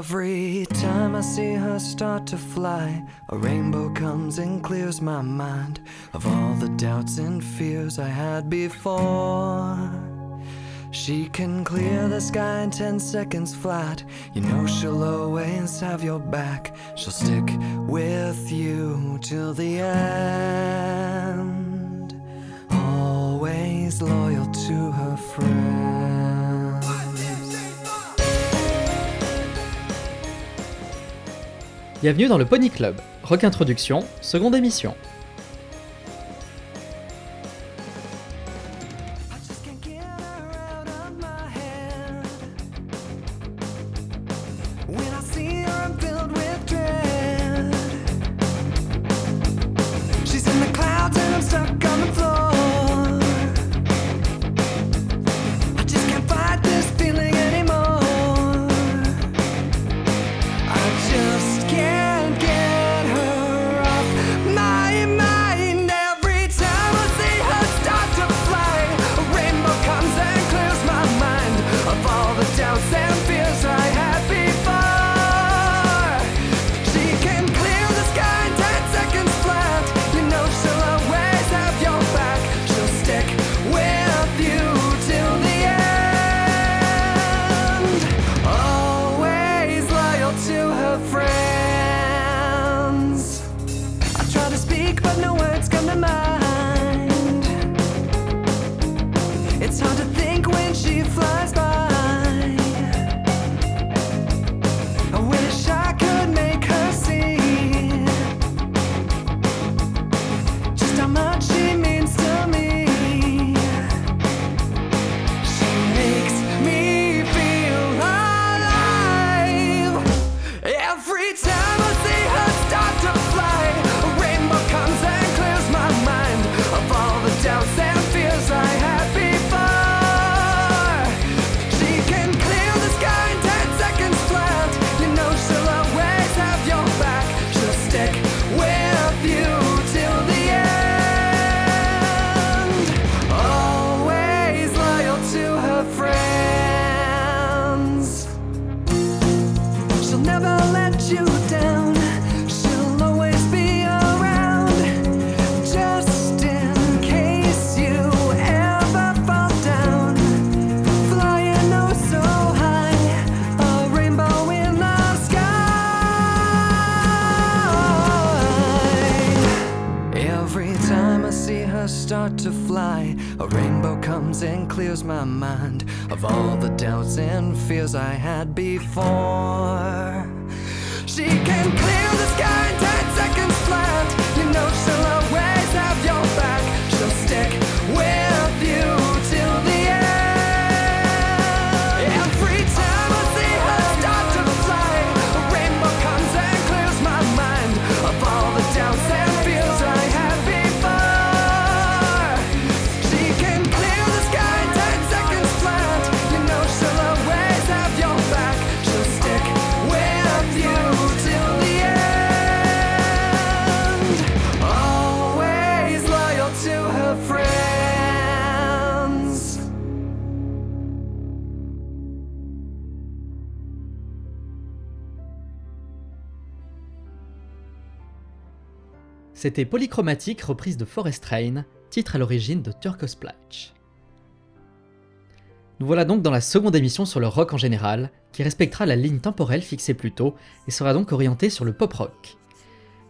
Every time I see her start to fly, a rainbow comes and clears my mind of all the doubts and fears I had before. She can clear the sky in 10 seconds flat. You know she'll always have your back. She'll stick with you till the end. Always loyal to her friends. Bienvenue dans le Pony Club. Rock Introduction, seconde émission. C'était Polychromatique, reprise de Forest Rain, titre à l'origine de Turco Splash. Nous voilà donc dans la seconde émission sur le rock en général, qui respectera la ligne temporelle fixée plus tôt et sera donc orientée sur le pop rock.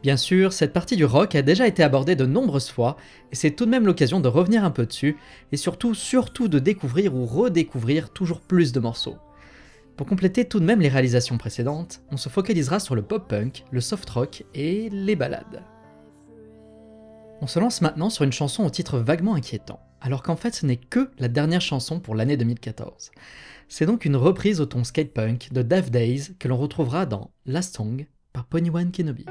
Bien sûr, cette partie du rock a déjà été abordée de nombreuses fois, et c'est tout de même l'occasion de revenir un peu dessus, et surtout, surtout de découvrir ou redécouvrir toujours plus de morceaux. Pour compléter tout de même les réalisations précédentes, on se focalisera sur le pop-punk, le soft rock et les ballades. On se lance maintenant sur une chanson au titre vaguement inquiétant, alors qu'en fait ce n'est que la dernière chanson pour l'année 2014. C'est donc une reprise au ton skatepunk de Dave Days que l'on retrouvera dans Last Song par Ponyone Kenobi.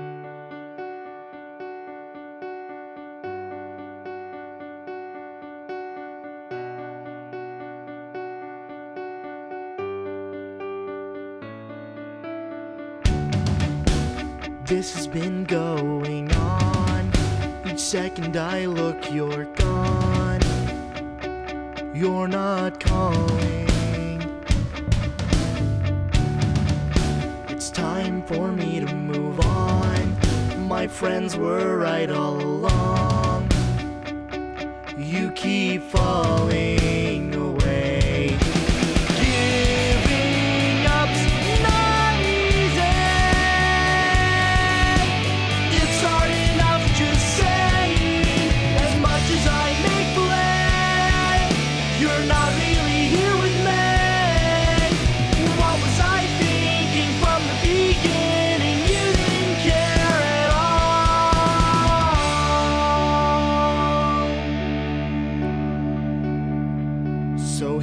Second I look, you're gone. You're not calling. It's time for me to move on. My friends were right all along. You keep falling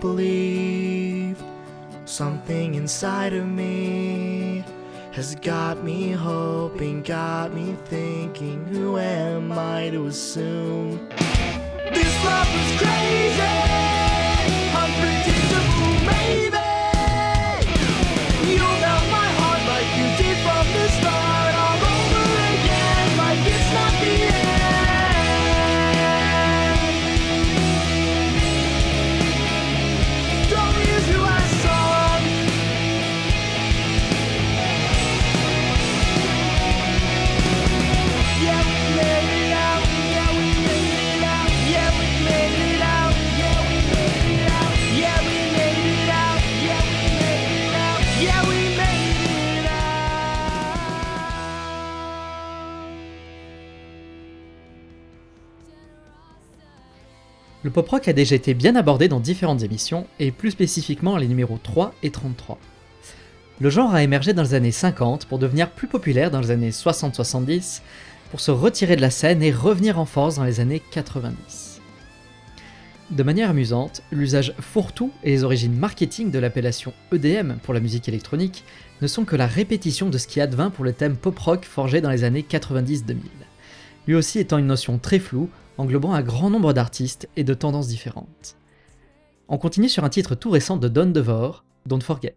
believe, something inside of me has got me hoping, got me thinking. Who am I to assume? This love was crazy, Le pop rock a déjà été bien abordé dans différentes émissions, et plus spécifiquement les numéros 3 et 33. Le genre a émergé dans les années 50 pour devenir plus populaire dans les années 60-70, pour se retirer de la scène et revenir en force dans les années 90. De manière amusante, l'usage fourre-tout et les origines marketing de l'appellation EDM pour la musique électronique ne sont que la répétition de ce qui advint pour le thème pop-rock forgé dans les années 90-2000, lui aussi étant une notion très floue, englobant un grand nombre d'artistes et de tendances différentes. On continue sur un titre tout récent de Don DeVore, Don't Forget.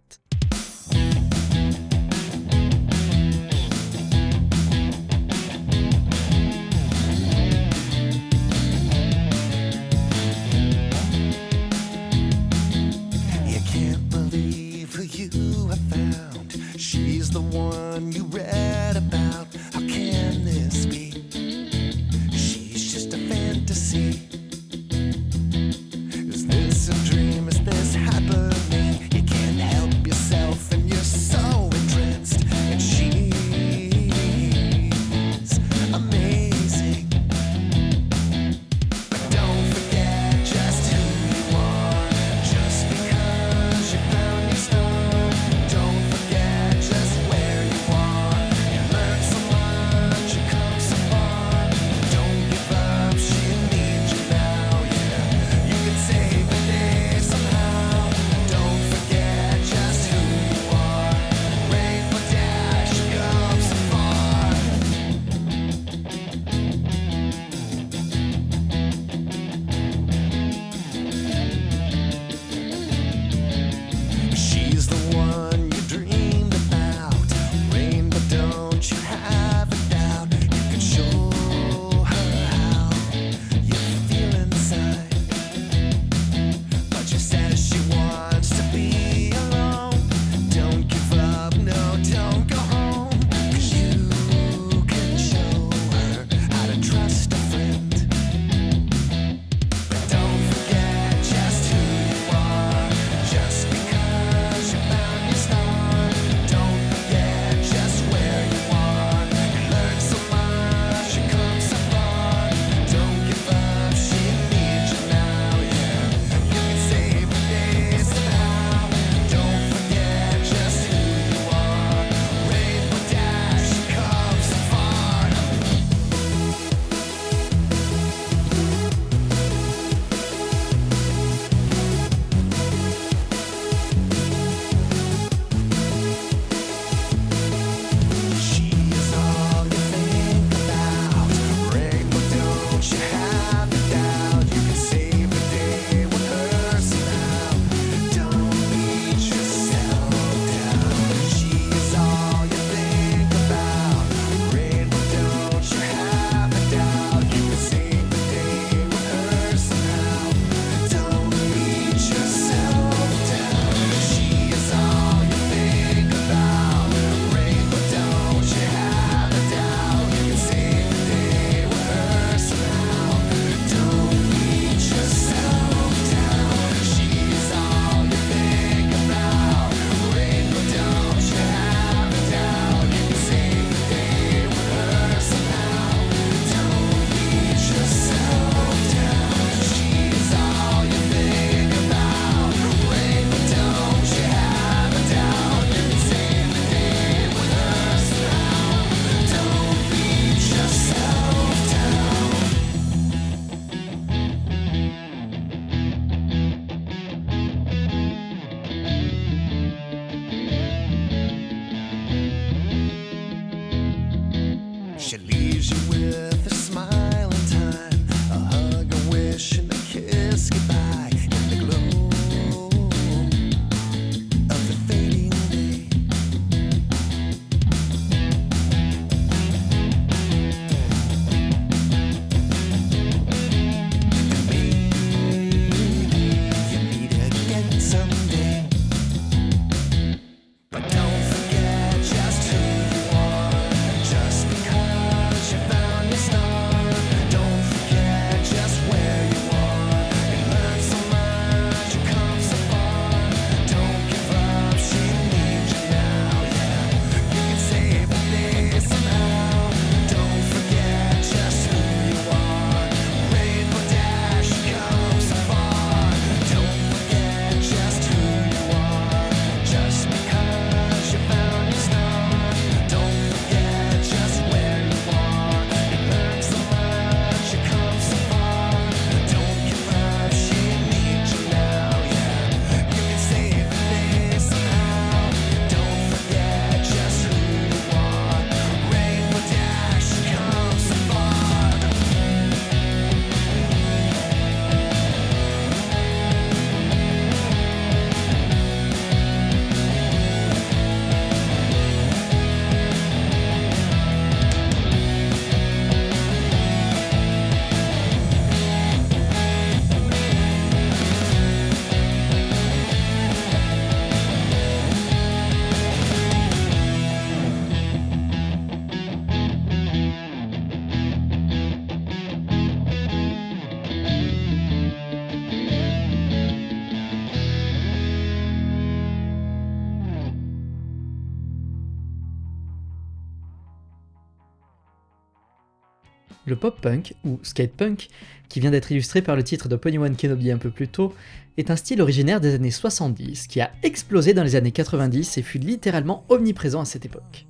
Pop-punk, ou skate-punk, qui vient d'être illustré par le titre de Ponyone Kenobi un peu plus tôt, est un style originaire des années 70 qui a explosé dans les années 90 et fut littéralement omniprésent à cette époque.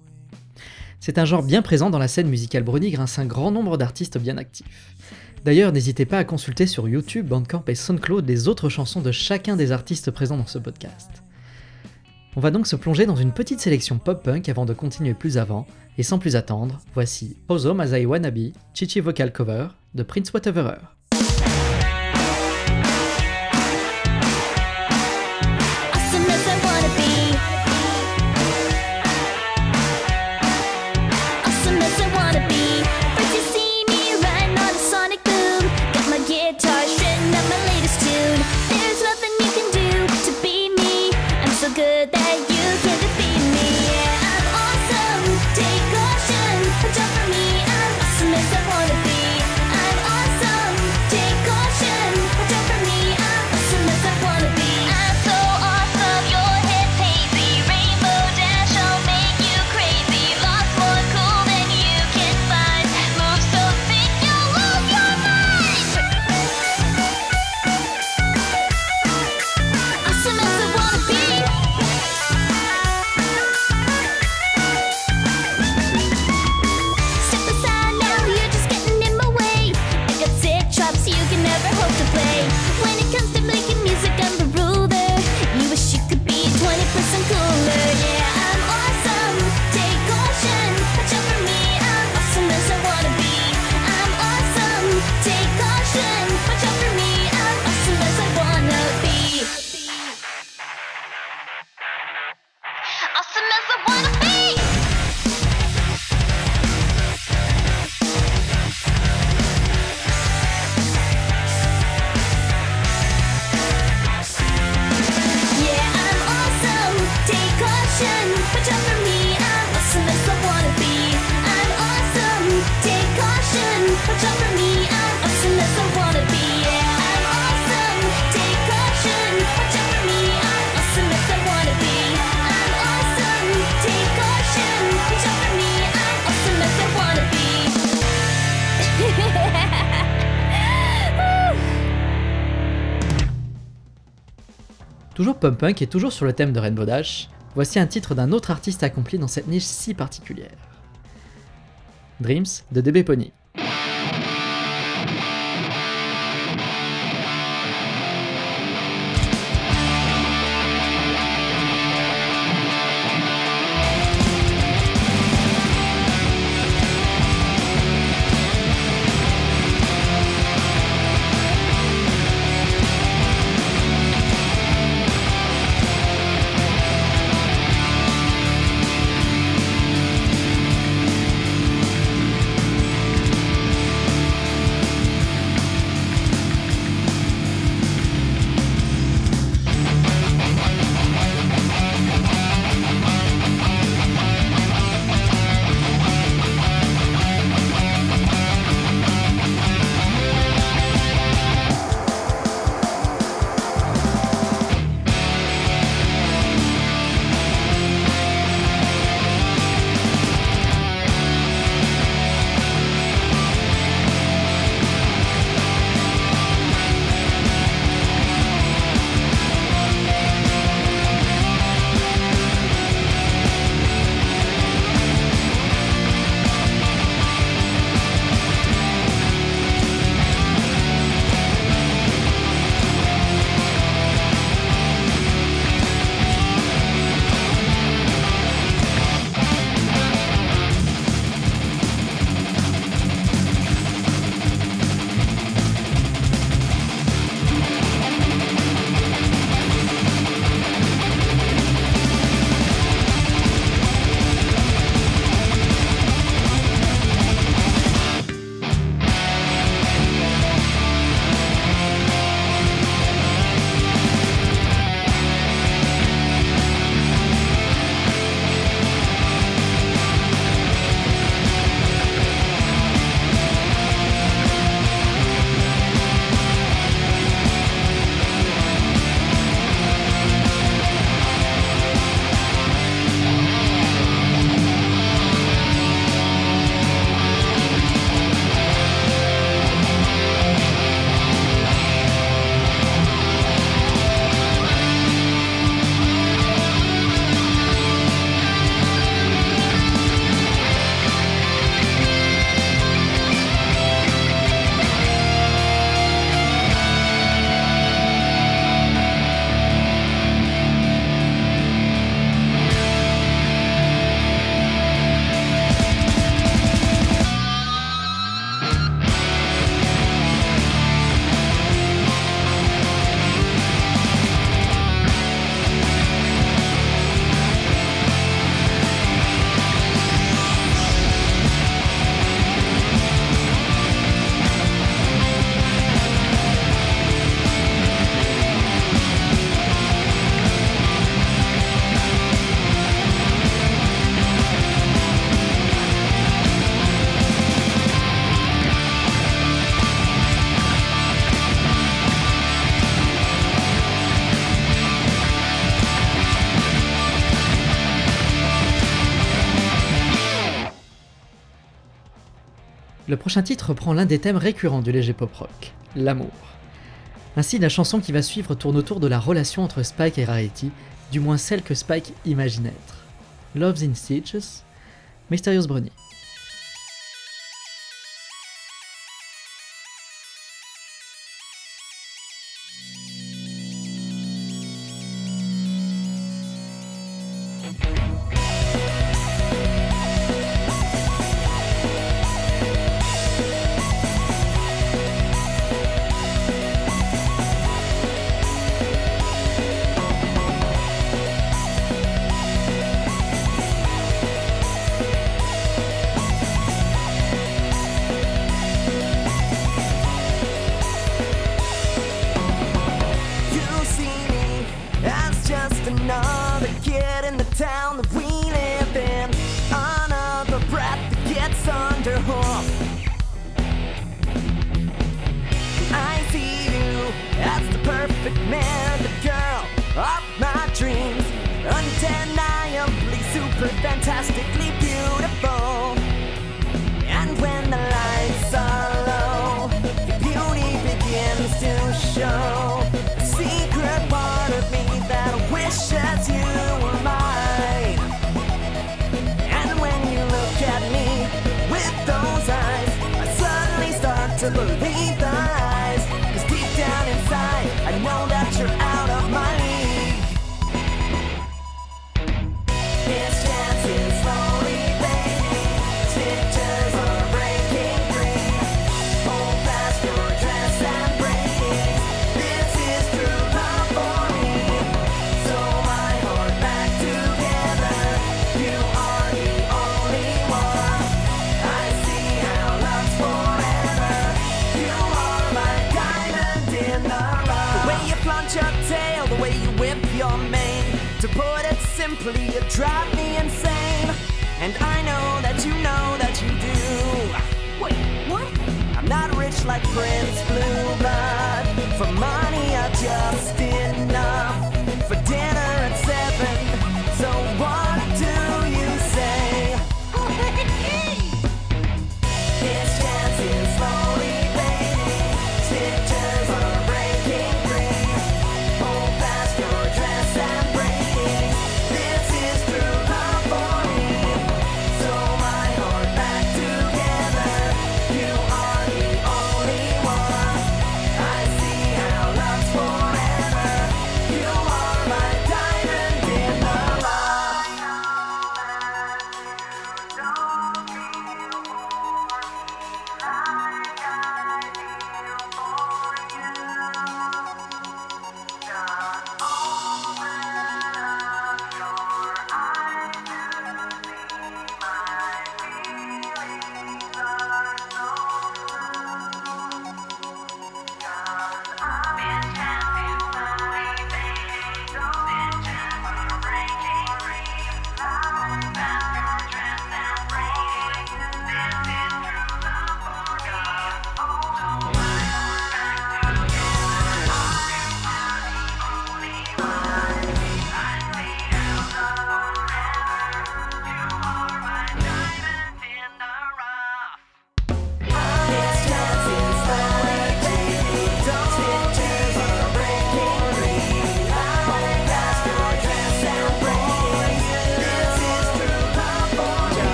C'est un genre bien présent dans la scène musicale brownie grâce à un grand nombre d'artistes bien actifs. D'ailleurs, n'hésitez pas à consulter sur YouTube, Bandcamp et SoundCloud les autres chansons de chacun des artistes présents dans ce podcast. On va donc se plonger dans une petite sélection pop-punk avant de continuer plus avant, et sans plus attendre, voici Ozo Mazai Wannabe, Chichi Vocal Cover de Prince Whateverer. Toujours pop-punk et toujours sur le thème de Rainbow Dash, voici un titre d'un autre artiste accompli dans cette niche si particulière. Dreams de DB Pony. Le prochain titre reprend l'un des thèmes récurrents du léger pop rock, l'amour. Ainsi, la chanson qui va suivre tourne autour de la relation entre Spike et Rarity, du moins celle que Spike imagine être. Love's in Stitches, Mysterious Brownie.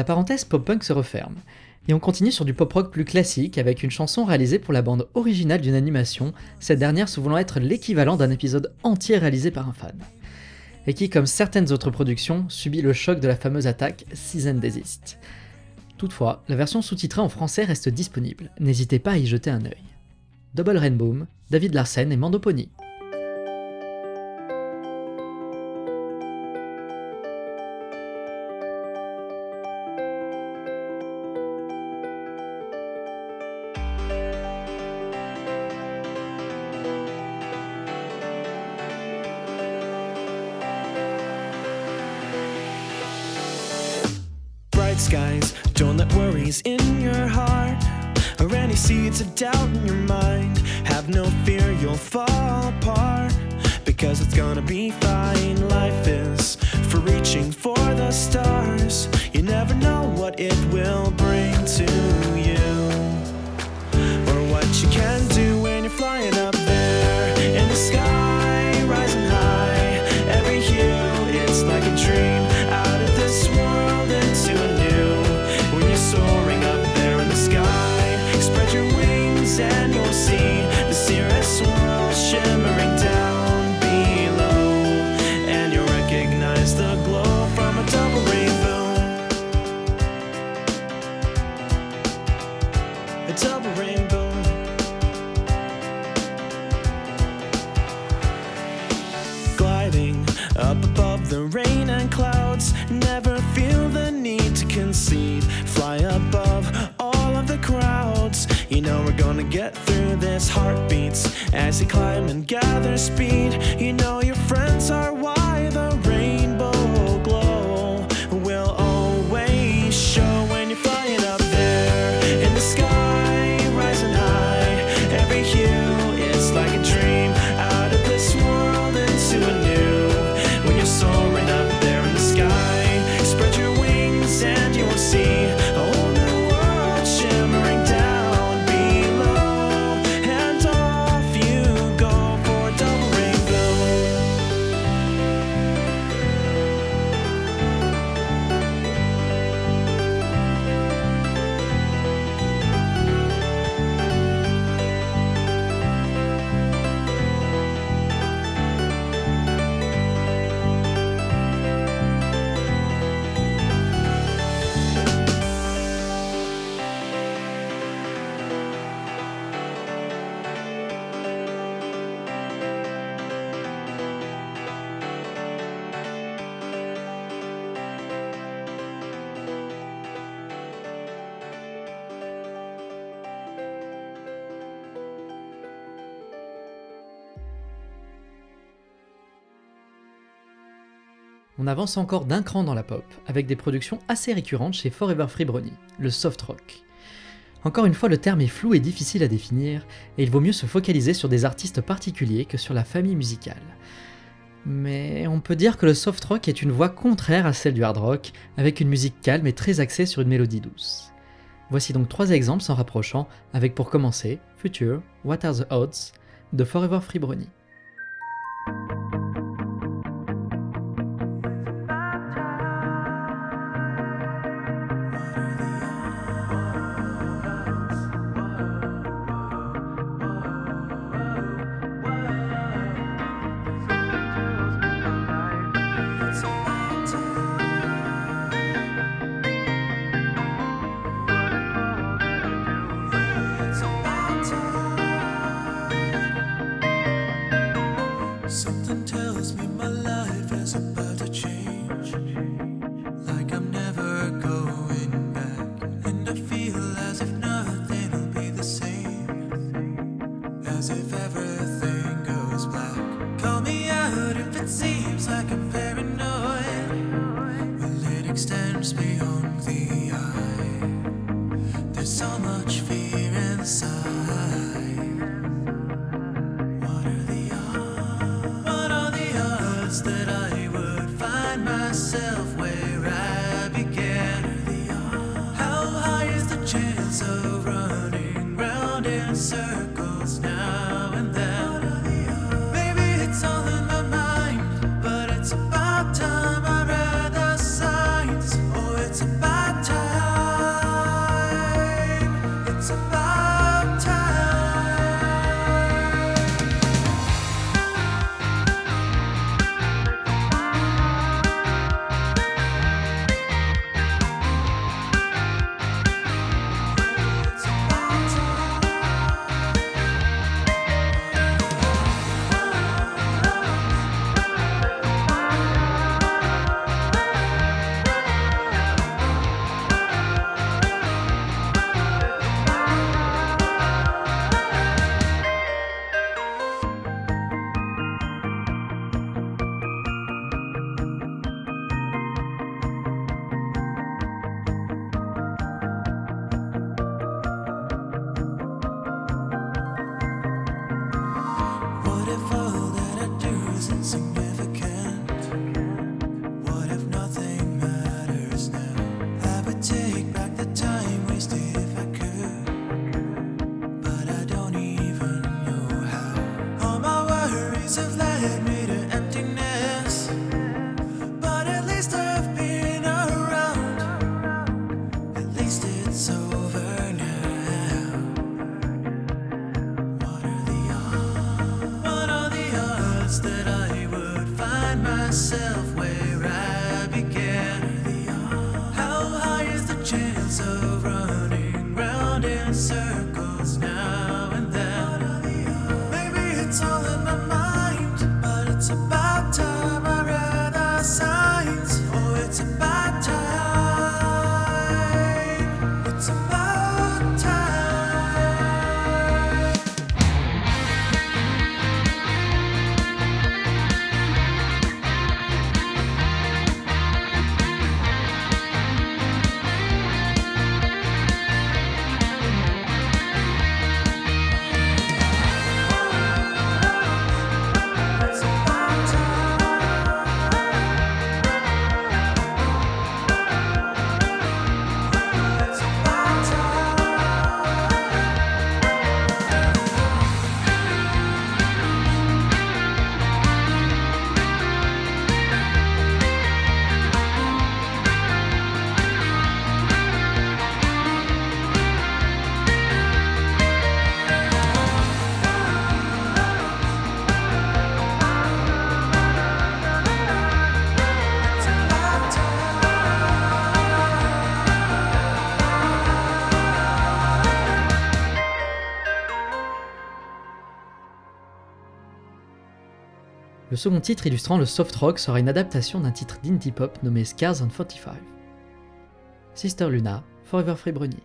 La parenthèse pop-punk se referme, et on continue sur du pop-rock plus classique avec une chanson réalisée pour la bande originale d'une animation, cette dernière se voulant être l'équivalent d'un épisode entier réalisé par un fan. Et qui, comme certaines autres productions, subit le choc de la fameuse attaque Season Desist. Toutefois, la version sous-titrée en français reste disponible, n'hésitez pas à y jeter un œil. Double Rainbow, David Larsen et Mandopony. Skies. Don't let worries in your heart or any seeds of doubt in your mind. Have no fear, you'll fall apart because it's gonna be fine. Life is for reaching for the stars. You never know what it will bring to you or what you can do his heart beats as he climbs and gathers speed. You know your friends are On avance encore d'un cran dans la pop, avec des productions assez récurrentes chez Forever Free Brownie, le soft rock. Encore une fois, le terme est flou et difficile à définir, et il vaut mieux se focaliser sur des artistes particuliers que sur la famille musicale. Mais on peut dire que le soft rock est une voie contraire à celle du hard rock, avec une musique calme et très axée sur une mélodie douce. Voici donc trois exemples s'en rapprochant, avec pour commencer Future, What Are the Odds de Forever Free Brownie. Extends beyond the eye. that I would find myself. second titre illustrant le soft rock sera une adaptation d'un titre d'indie pop nommé Scars on 45. Sister Luna, Forever Free Brunier.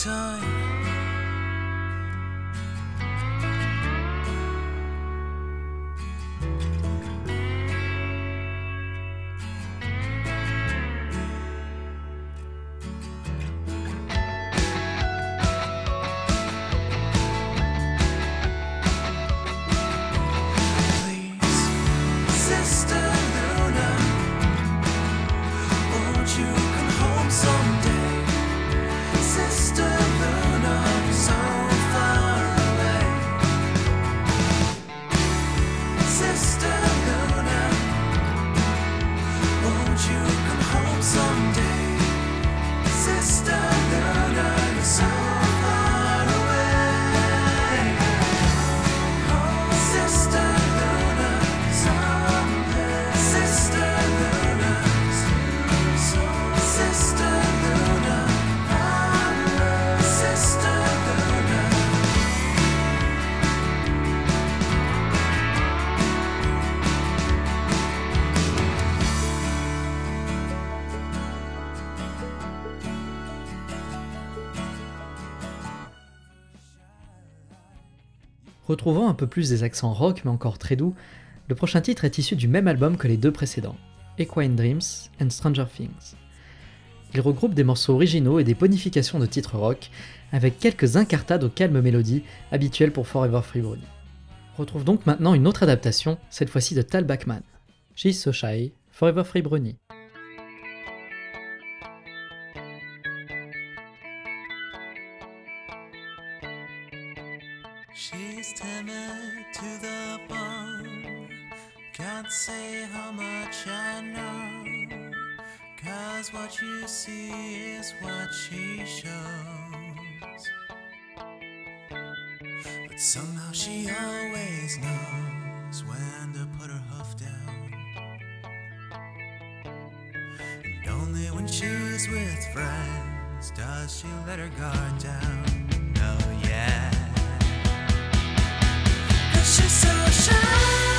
time. Retrouvant un peu plus des accents rock mais encore très doux, le prochain titre est issu du même album que les deux précédents, Equine Dreams and Stranger Things. Il regroupe des morceaux originaux et des bonifications de titres rock, avec quelques incartades aux calmes mélodies habituelles pour Forever Free Brownie. On retrouve donc maintenant une autre adaptation, cette fois-ci de Tal Bachman. She's So Shy, Forever Free Brownie. Can't say how much I know. Cause what you see is what she shows. But somehow she always knows when to put her hoof down. And only when she's with friends does she let her guard down. No, yeah. Cause she's so shy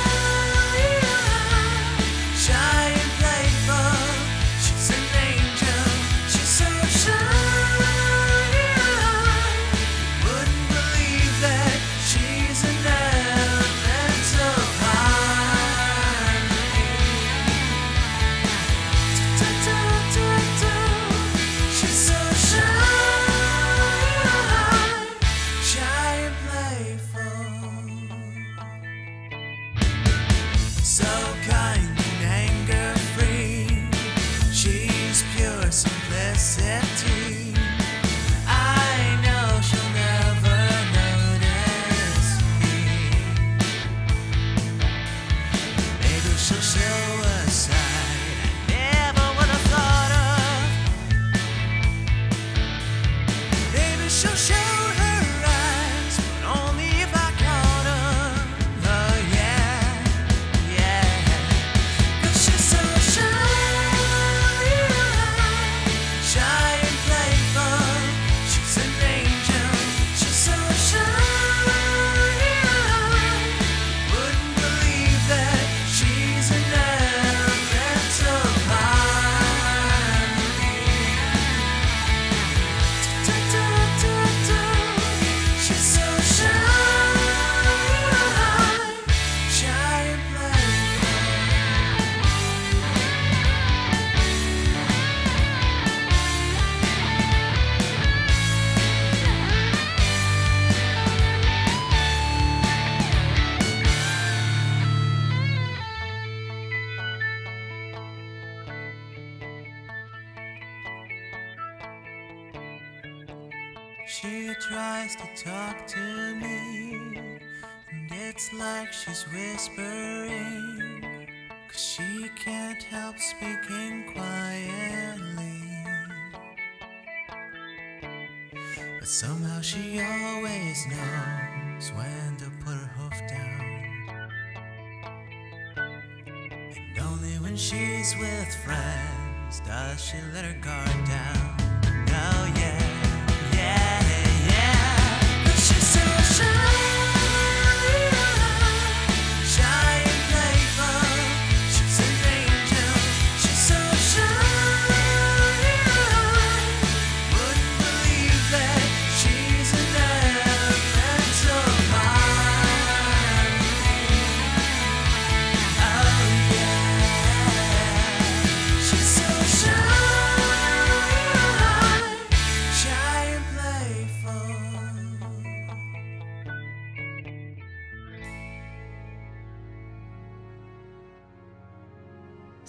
when she's with friends does she let her guard down. Oh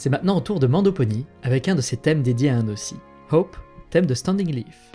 C'est maintenant au tour de Mandopony avec un de ses thèmes dédiés à un aussi. Hope, thème de Standing Leaf.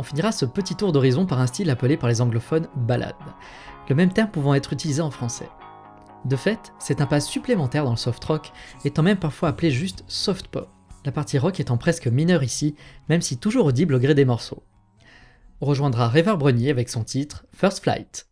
On finira ce petit tour d'horizon par un style appelé par les anglophones ballade, le même terme pouvant être utilisé en français. De fait, c'est un pas supplémentaire dans le soft rock, étant même parfois appelé juste soft pop, la partie rock étant presque mineure ici, même si toujours audible au gré des morceaux. On rejoindra River Brunier avec son titre First Flight.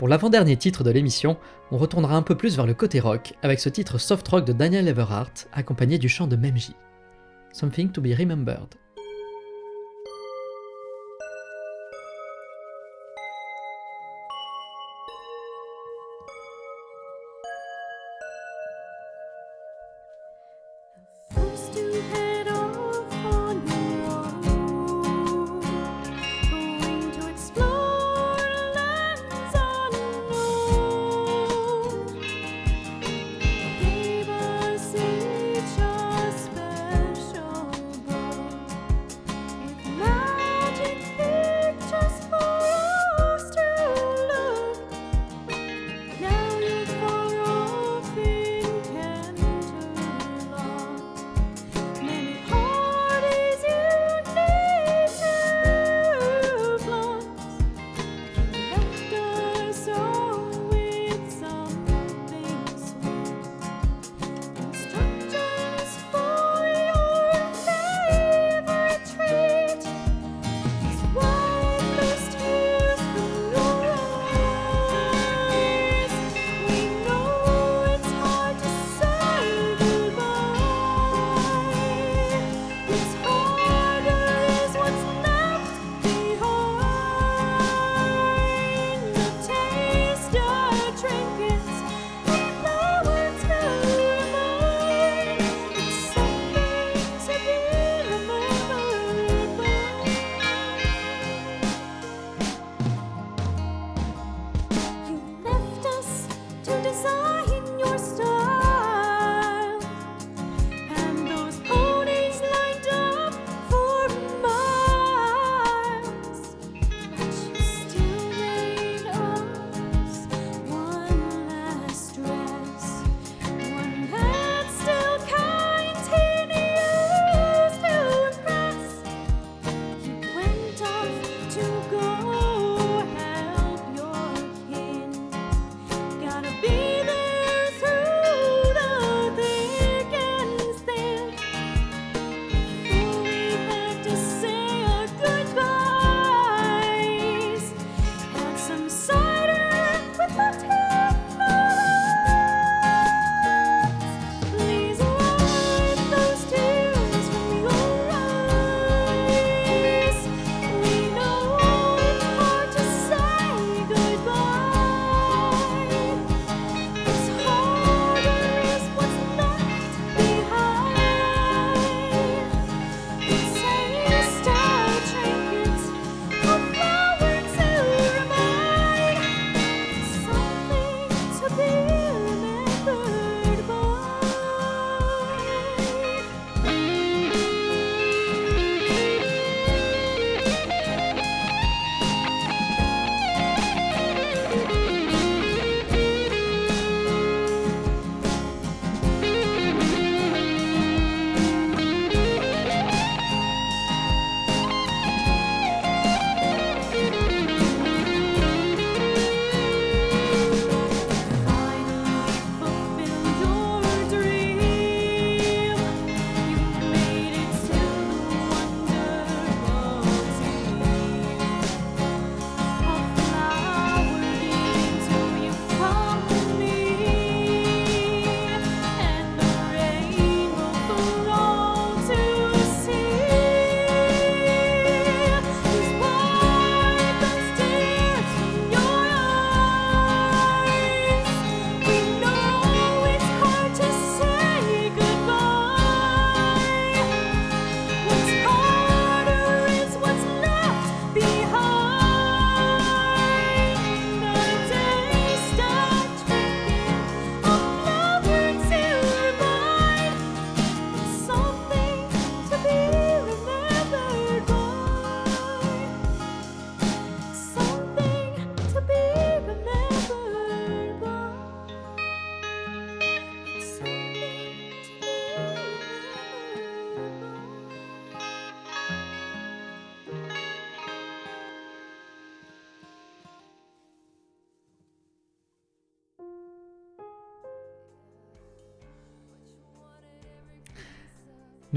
Pour l'avant-dernier titre de l'émission, on retournera un peu plus vers le côté rock avec ce titre soft rock de Daniel Everhart accompagné du chant de Memji. Something to be remembered.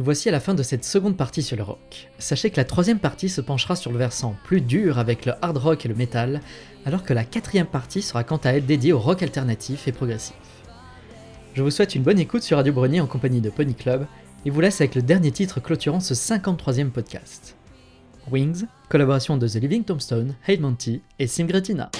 Voici à la fin de cette seconde partie sur le rock. Sachez que la troisième partie se penchera sur le versant plus dur avec le hard rock et le metal, alors que la quatrième partie sera quant à elle dédiée au rock alternatif et progressif. Je vous souhaite une bonne écoute sur Radio Grenier en compagnie de Pony Club et vous laisse avec le dernier titre clôturant ce 53e podcast. Wings, collaboration de The Living Tombstone, Hey Monty et Singretina.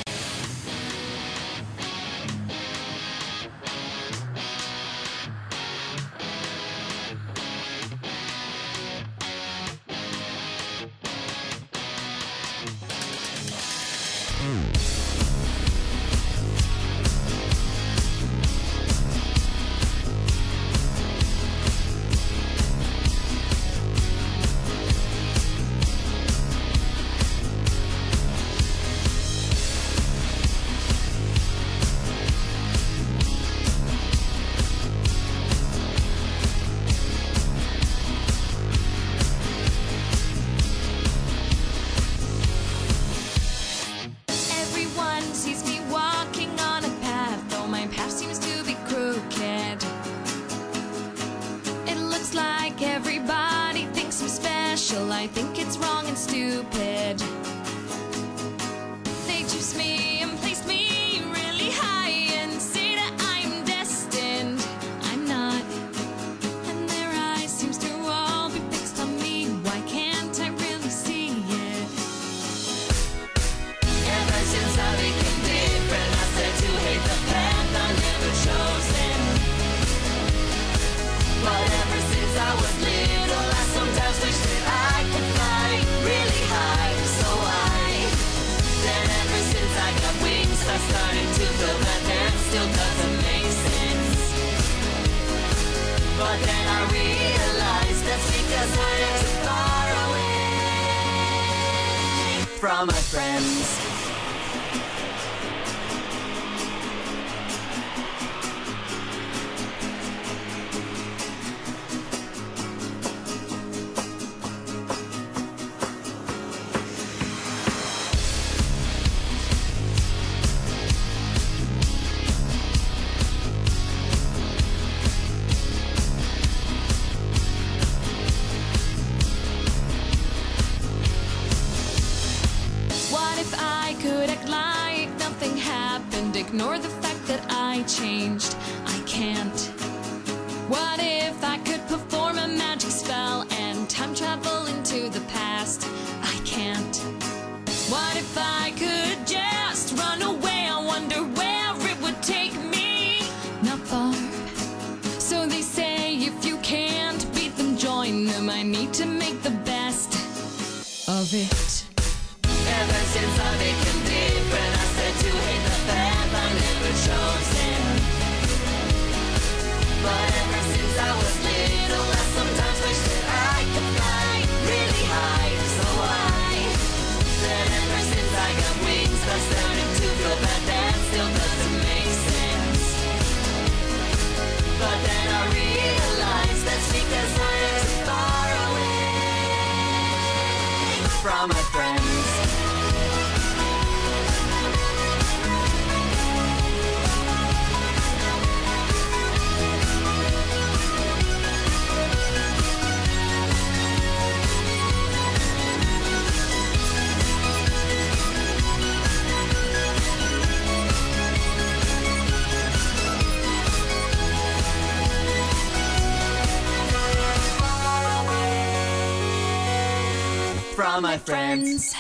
all my friends.